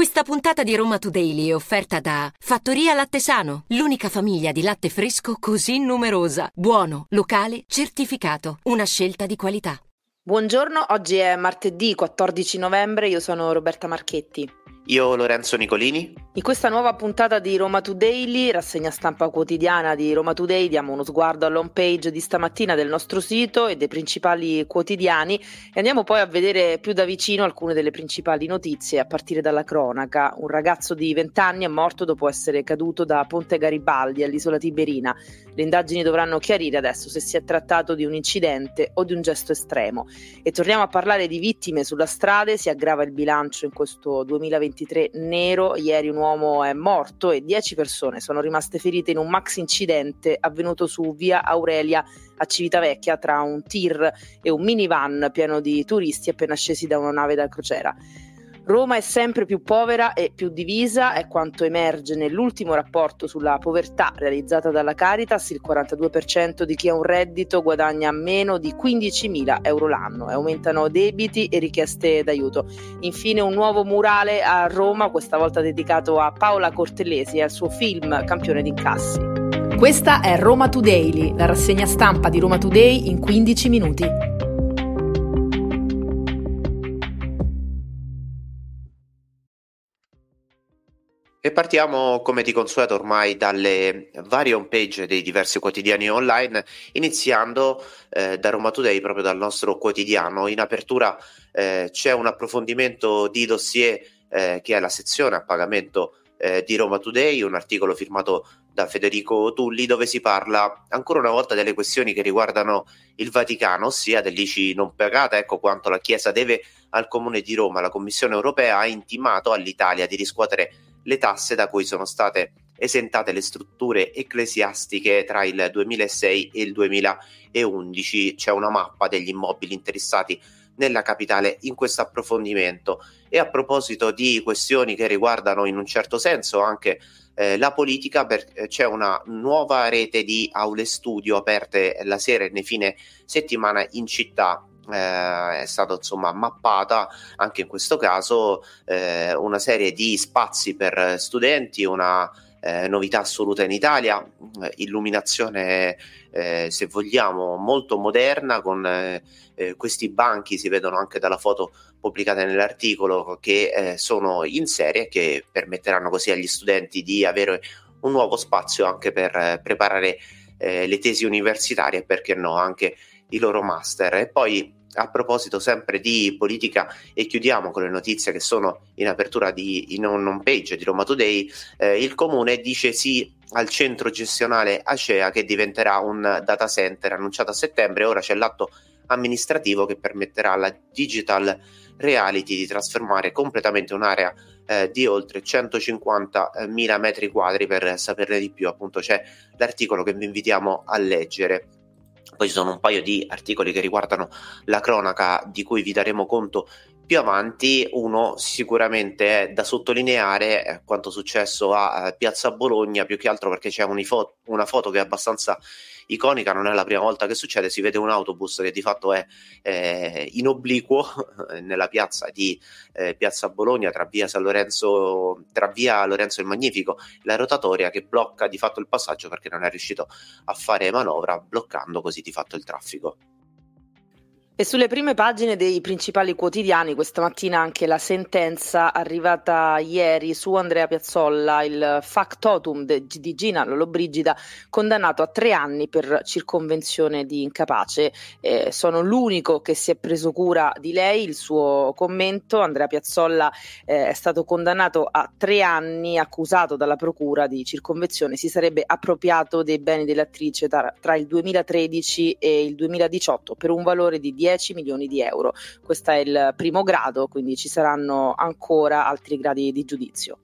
Questa puntata di Roma Today è offerta da Fattoria Latte Sano, l'unica famiglia di latte fresco così numerosa. Buono, locale, certificato. Una scelta di qualità. Buongiorno, oggi è martedì 14 novembre, io sono Roberta Marchetti. Io Lorenzo Nicolini. In questa nuova puntata di Roma Today, rassegna stampa quotidiana di Roma Today, diamo uno sguardo all'home page di stamattina del nostro sito e dei principali quotidiani e andiamo poi a vedere più da vicino alcune delle principali notizie a partire dalla cronaca. Un ragazzo di 20 anni è morto dopo essere caduto da Ponte Garibaldi all'isola Tiberina. Le indagini dovranno chiarire adesso se si è trattato di un incidente o di un gesto estremo. E torniamo a parlare di vittime sulla strada, si aggrava il bilancio in questo 2023 23 nero. Ieri un uomo è morto e 10 persone sono rimaste ferite in un max incidente avvenuto su via Aurelia a Civitavecchia tra un tir e un minivan pieno di turisti appena scesi da una nave da crociera. Roma è sempre più povera e più divisa, è quanto emerge nell'ultimo rapporto sulla povertà realizzato dalla Caritas. Il 42% di chi ha un reddito guadagna meno di 15.000 euro l'anno e aumentano debiti e richieste d'aiuto. Infine un nuovo murale a Roma, questa volta dedicato a Paola Cortellesi e al suo film Campione d'incassi. Questa è Roma Today, la rassegna stampa di Roma Today in 15 minuti. E partiamo come di consueto ormai dalle varie home page dei diversi quotidiani online, iniziando eh, da Roma Today, proprio dal nostro quotidiano. In apertura eh, c'è un approfondimento di dossier eh, che è la sezione a pagamento eh, di Roma Today, un articolo firmato da Federico Tulli dove si parla ancora una volta delle questioni che riguardano il Vaticano, ossia dell'ICI non pagata, ecco quanto la Chiesa deve al Comune di Roma. La Commissione europea ha intimato all'Italia di riscuotere le tasse da cui sono state esentate le strutture ecclesiastiche tra il 2006 e il 2011. C'è una mappa degli immobili interessati nella capitale in questo approfondimento. E a proposito di questioni che riguardano in un certo senso anche eh, la politica, per, eh, c'è una nuova rete di aule studio aperte la sera e nei fine settimana in città eh, è stata insomma mappata anche in questo caso eh, una serie di spazi per studenti, una eh, novità assoluta in Italia, eh, illuminazione eh, se vogliamo molto moderna con eh, questi banchi si vedono anche dalla foto pubblicata nell'articolo che sono in serie che permetteranno così agli studenti di avere un nuovo spazio anche per preparare le tesi universitarie e perché no anche i loro master. E poi a proposito sempre di politica e chiudiamo con le notizie che sono in apertura di in on page di Roma Today, eh, il comune dice sì al centro gestionale Acea che diventerà un data center annunciato a settembre, ora c'è l'atto amministrativo che permetterà alla Digital Reality di trasformare completamente un'area eh, di oltre 150.000 metri quadri per saperne di più. Appunto c'è l'articolo che vi invitiamo a leggere poi ci sono un paio di articoli che riguardano la cronaca di cui vi daremo conto più avanti. Uno sicuramente è da sottolineare eh, quanto successo a eh, Piazza Bologna, più che altro perché c'è una foto che è abbastanza iconica, non è la prima volta che succede, si vede un autobus che di fatto è eh, in obliquo nella piazza di eh, Piazza Bologna tra via San Lorenzo, tra via Lorenzo il Magnifico, la rotatoria che blocca di fatto il passaggio perché non è riuscito a fare manovra, bloccando così di fatto il traffico. E sulle prime pagine dei principali quotidiani, questa mattina anche la sentenza arrivata ieri su Andrea Piazzolla, il factotum di Gina Lollobrigida, condannato a tre anni per circonvenzione di incapace. Eh, sono l'unico che si è preso cura di lei, il suo commento. Andrea Piazzolla eh, è stato condannato a tre anni, accusato dalla procura di circonvenzione. Si sarebbe appropriato dei beni dell'attrice tra, tra il 2013 e il 2018 per un valore di 10 10 milioni di euro. Questo è il primo grado, quindi ci saranno ancora altri gradi di giudizio.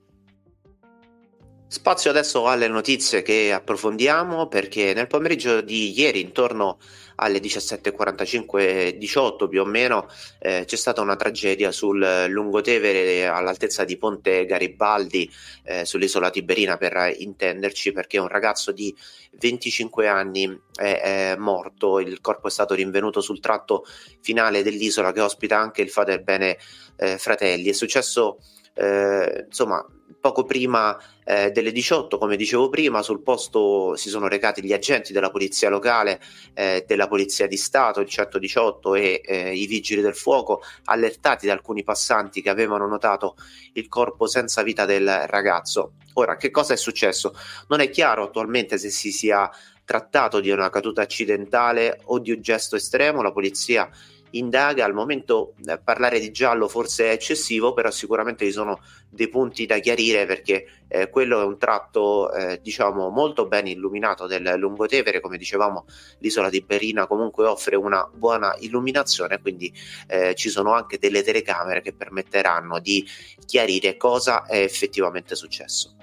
Spazio adesso alle notizie che approfondiamo perché nel pomeriggio di ieri intorno alle 17.45-18 più o meno eh, c'è stata una tragedia sul lungotevere all'altezza di Ponte Garibaldi eh, sull'isola Tiberina per intenderci perché un ragazzo di 25 anni è, è, morto, il corpo è stato rinvenuto sul tratto finale dell'isola che ospita anche il Faterbene eh, Fratelli. È successo eh, insomma poco prima eh, delle 18, come dicevo prima, sul posto si sono recati gli agenti della polizia locale, eh, della polizia di Stato, il 118 e eh, i vigili del fuoco, allertati da alcuni passanti che avevano notato il corpo senza vita del ragazzo. Ora, che cosa è successo? Non è chiaro attualmente se si sia trattato di una caduta accidentale o di un gesto estremo, la polizia indaga. Al momento eh, parlare di giallo forse è eccessivo, però sicuramente ci sono dei punti da chiarire perché eh, quello è un tratto eh, diciamo molto ben illuminato del Lungotevere, come dicevamo l'isola di Berina comunque offre una buona illuminazione, quindi eh, ci sono anche delle telecamere che permetteranno di chiarire cosa è effettivamente successo.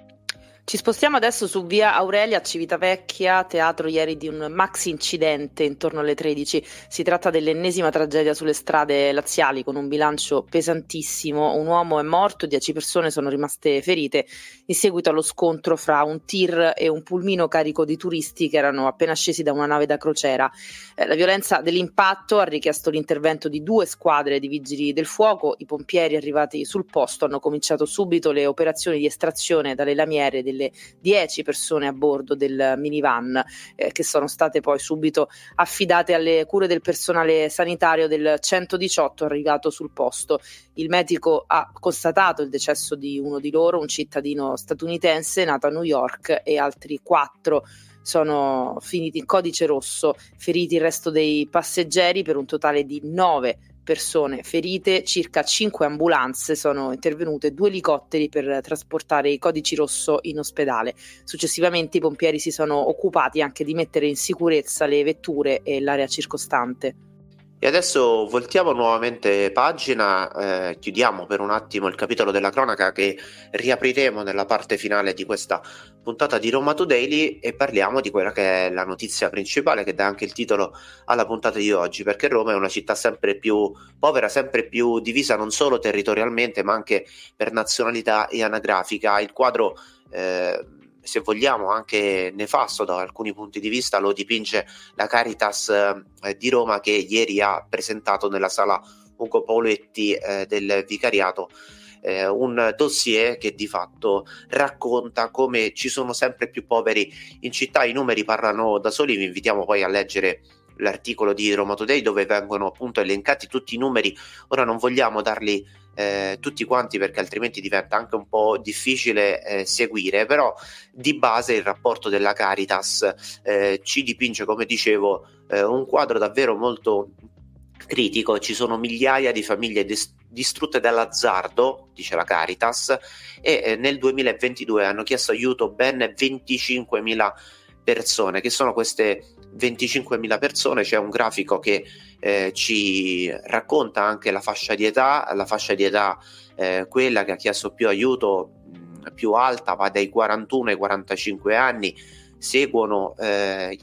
Ci spostiamo adesso su via Aurelia Civitavecchia, teatro ieri di un maxi incidente intorno alle 13. Si tratta dell'ennesima tragedia sulle strade laziali con un bilancio pesantissimo. Un uomo è morto, dieci persone sono rimaste ferite in seguito allo scontro fra un tir e un pulmino carico di turisti che erano appena scesi da una nave da crociera. Eh, la violenza dell'impatto ha richiesto l'intervento di due squadre di vigili del fuoco. I pompieri arrivati sul posto hanno cominciato subito le operazioni di estrazione dalle lamiere del delle 10 persone a bordo del minivan eh, che sono state poi subito affidate alle cure del personale sanitario del 118 arrivato sul posto. Il medico ha constatato il decesso di uno di loro, un cittadino statunitense nato a New York e altri quattro sono finiti in codice rosso, feriti il resto dei passeggeri per un totale di nove persone ferite, circa 5 ambulanze sono intervenute, due elicotteri per trasportare i codici rosso in ospedale. Successivamente i pompieri si sono occupati anche di mettere in sicurezza le vetture e l'area circostante. E adesso voltiamo nuovamente pagina, eh, chiudiamo per un attimo il capitolo della cronaca che riapriremo nella parte finale di questa puntata di Roma Today e parliamo di quella che è la notizia principale che dà anche il titolo alla puntata di oggi, perché Roma è una città sempre più povera, sempre più divisa non solo territorialmente ma anche per nazionalità e anagrafica. Il quadro eh, se vogliamo anche nefasto da alcuni punti di vista, lo dipinge la Caritas eh, di Roma che ieri ha presentato nella sala Ugo Pauletti eh, del Vicariato eh, un dossier che di fatto racconta come ci sono sempre più poveri in città, i numeri parlano da soli, vi invitiamo poi a leggere l'articolo di Roma Today dove vengono appunto elencati tutti i numeri, ora non vogliamo darli eh, tutti quanti perché altrimenti diventa anche un po' difficile eh, seguire, però di base il rapporto della Caritas eh, ci dipinge, come dicevo, eh, un quadro davvero molto critico, ci sono migliaia di famiglie dis- distrutte dall'azzardo, dice la Caritas, e eh, nel 2022 hanno chiesto aiuto ben 25.000 persone. Che sono queste 25.000 persone? C'è un grafico che eh, ci racconta anche la fascia di età, la fascia di età eh, quella che ha chiesto più aiuto, mh, più alta, va dai 41 ai 45 anni, seguono eh,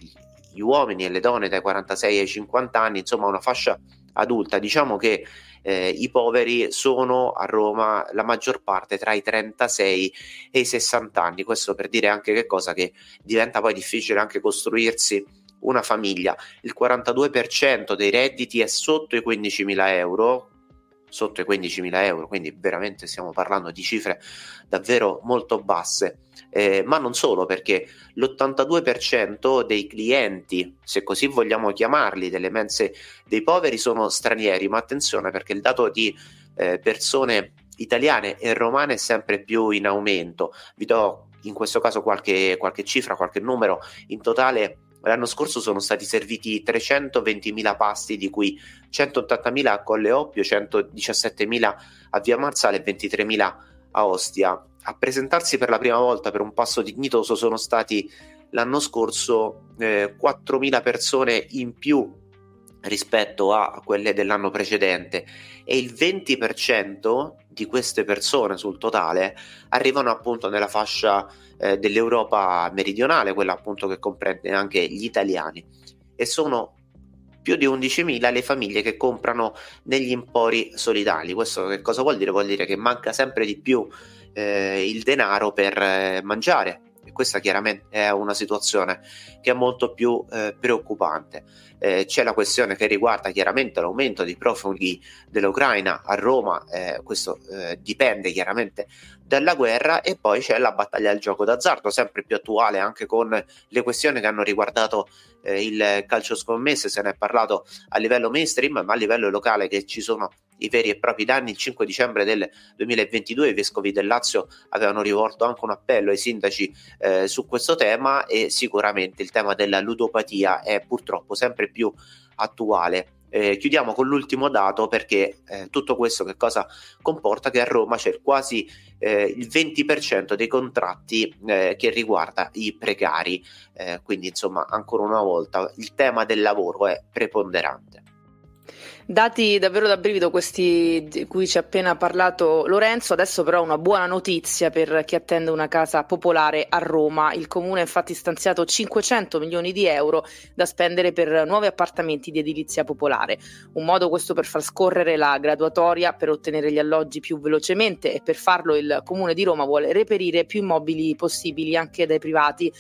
gli uomini e le donne dai 46 ai 50 anni, insomma una fascia adulta. Diciamo che eh, i poveri sono a Roma la maggior parte tra i 36 e i 60 anni. Questo per dire anche che cosa che diventa poi difficile anche costruirsi una famiglia. Il 42% dei redditi è sotto i 15.000 euro, sotto i 15.000 euro, quindi veramente stiamo parlando di cifre davvero molto basse, eh, ma non solo perché l'82% dei clienti, se così vogliamo chiamarli, delle mense dei poveri sono stranieri, ma attenzione perché il dato di eh, persone italiane e romane è sempre più in aumento. Vi do in questo caso qualche, qualche cifra, qualche numero. In totale L'anno scorso sono stati serviti 320.000 pasti, di cui 180.000 a Colle Oppio, 117.000 a Via Marzale e 23.000 a Ostia. A presentarsi per la prima volta per un passo dignitoso sono stati l'anno scorso eh, 4.000 persone in più rispetto a quelle dell'anno precedente e il 20% di queste persone sul totale arrivano appunto nella fascia eh, dell'Europa meridionale, quella appunto che comprende anche gli italiani e sono più di 11.000 le famiglie che comprano negli empori solidali. Questo che cosa vuol dire? Vuol dire che manca sempre di più eh, il denaro per eh, mangiare e questa chiaramente è una situazione che è molto più eh, preoccupante. Eh, c'è la questione che riguarda chiaramente l'aumento dei profughi dell'Ucraina a Roma, eh, questo eh, dipende chiaramente dalla guerra e poi c'è la battaglia al gioco d'azzardo, sempre più attuale anche con le questioni che hanno riguardato eh, il calcio scommesse, se ne è parlato a livello mainstream, ma a livello locale che ci sono i veri e propri danni. Il 5 dicembre del 2022 i vescovi del Lazio avevano rivolto anche un appello ai sindaci eh, su questo tema e sicuramente il tema della ludopatia è purtroppo sempre più attuale. Eh, chiudiamo con l'ultimo dato perché eh, tutto questo che cosa comporta? Che a Roma c'è quasi eh, il 20% dei contratti eh, che riguarda i precari, eh, quindi insomma ancora una volta il tema del lavoro è preponderante. Dati davvero da brivido questi di cui ci ha appena parlato Lorenzo, adesso però una buona notizia per chi attende una casa popolare a Roma. Il comune ha infatti stanziato 500 milioni di euro da spendere per nuovi appartamenti di edilizia popolare. Un modo questo per far scorrere la graduatoria per ottenere gli alloggi più velocemente e per farlo il comune di Roma vuole reperire più immobili possibili anche dai privati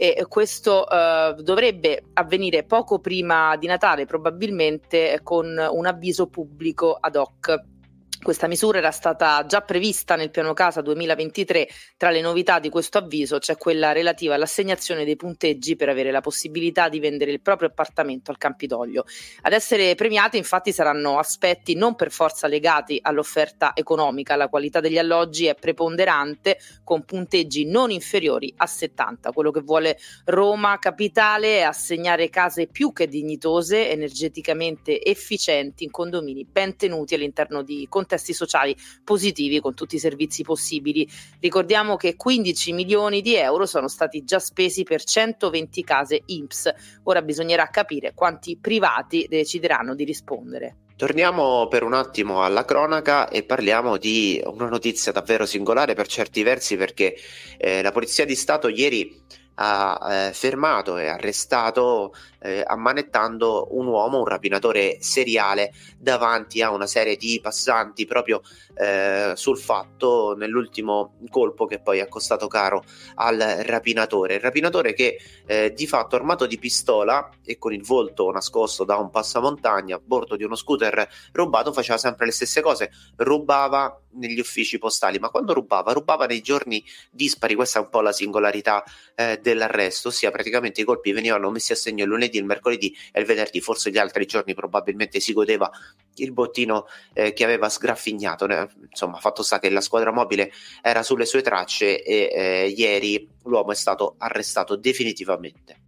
e questo eh, dovrebbe avvenire poco prima di Natale, probabilmente con un avviso pubblico ad hoc. Questa misura era stata già prevista nel piano casa 2023. Tra le novità di questo avviso c'è quella relativa all'assegnazione dei punteggi per avere la possibilità di vendere il proprio appartamento al Campidoglio. Ad essere premiati infatti saranno aspetti non per forza legati all'offerta economica. La qualità degli alloggi è preponderante con punteggi non inferiori a 70. Quello che vuole Roma Capitale è assegnare case più che dignitose, energeticamente efficienti in condomini ben tenuti all'interno di contesti contesti sociali positivi con tutti i servizi possibili. Ricordiamo che 15 milioni di euro sono stati già spesi per 120 case IMSS. Ora bisognerà capire quanti privati decideranno di rispondere. Torniamo per un attimo alla cronaca e parliamo di una notizia davvero singolare per certi versi perché eh, la Polizia di Stato ieri ha eh, fermato e arrestato eh, ammanettando un uomo, un rapinatore seriale, davanti a una serie di passanti proprio eh, sul fatto nell'ultimo colpo che poi ha costato caro al rapinatore. Il rapinatore che eh, di fatto armato di pistola e con il volto nascosto da un passamontagna a bordo di uno scooter rubato faceva sempre le stesse cose, rubava negli uffici postali, ma quando rubava, rubava nei giorni dispari, questa è un po' la singolarità eh, dell'arresto, ossia praticamente i colpi venivano messi a segno il lunedì, il mercoledì e il venerdì, forse gli altri giorni probabilmente si godeva il bottino eh, che aveva sgraffignato, insomma fatto sta che la squadra mobile era sulle sue tracce e eh, ieri l'uomo è stato arrestato definitivamente.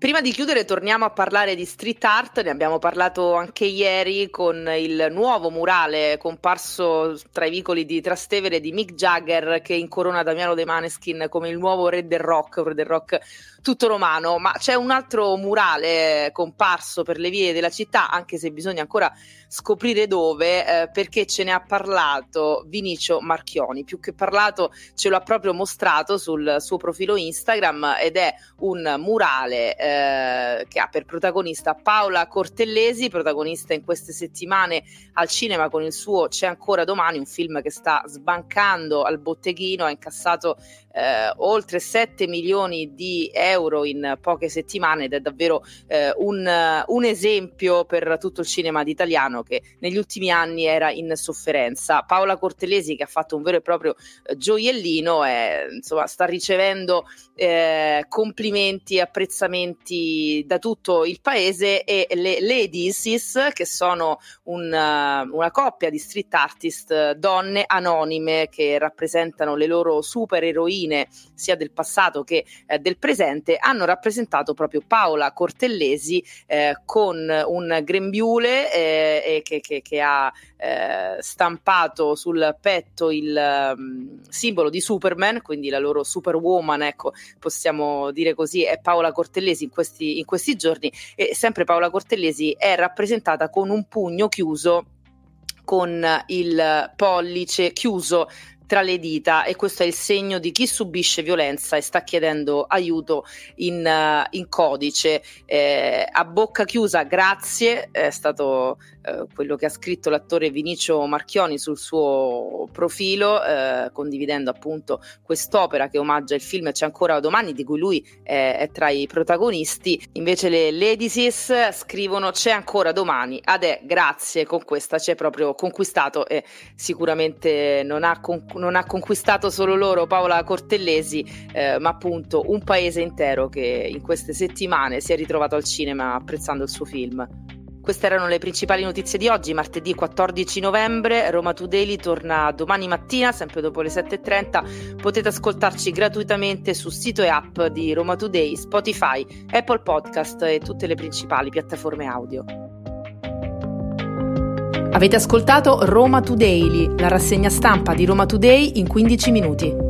Prima di chiudere torniamo a parlare di street art, ne abbiamo parlato anche ieri con il nuovo murale comparso tra i vicoli di Trastevere di Mick Jagger che incorona Damiano De Maneskin come il nuovo re del rock, re del rock tutto romano, ma c'è un altro murale comparso per le vie della città, anche se bisogna ancora scoprire dove, eh, perché ce ne ha parlato Vinicio Marchioni. Più che parlato, ce lo ha proprio mostrato sul suo profilo Instagram ed è un murale eh, che ha per protagonista Paola Cortellesi, protagonista in queste settimane al cinema con il suo C'è ancora domani, un film che sta sbancando al botteghino, ha incassato eh, oltre 7 milioni di euro in poche settimane ed è davvero eh, un, un, esempio per tutto il cinema d'italiano che negli ultimi anni era in sofferenza. Paola Cortelesi che ha fatto un vero e proprio eh, gioiellino e insomma, sta ricevendo eh, complimenti e apprezzamenti da tutto il paese e le Ladies che sono un, una coppia di street artist donne anonime che rappresentano le loro super eroine eroine sia del passato che eh, del presente hanno rappresentato proprio Paola Cortellesi eh, con un grembiule eh, che, che, che, ha eh, stampato sul petto il um, simbolo di Superman, quindi la loro Superwoman, ecco, possiamo dire così, è Paola Cortellesi in questi, in questi giorni e sempre Paola Cortellesi è rappresentata con un pugno chiuso con il pollice chiuso tra le dita e questo è il segno di chi subisce violenza e sta chiedendo aiuto in, uh, in codice. Eh, a bocca chiusa, grazie, è stato eh, quello che ha scritto l'attore Vinicio Marchioni sul suo profilo, eh, condividendo appunto quest'opera che omaggia il film C'è ancora domani, di cui lui è, è tra i protagonisti. Invece le Ladies scrivono C'è ancora domani, adè, grazie, con questa ci è proprio conquistato e sicuramente non ha, con, non ha conquistato solo loro Paola Cortellesi, eh, ma appunto un paese intero che in queste settimane si è ritrovato al cinema apprezzando il suo film. Queste erano le principali notizie di oggi, martedì 14 novembre. Roma Today torna domani mattina, sempre dopo le 7.30. Potete ascoltarci gratuitamente sul sito e app di Roma Today, Spotify, Apple Podcast e tutte le principali piattaforme audio. Avete ascoltato Roma Today, la rassegna stampa di Roma Today in 15 minuti.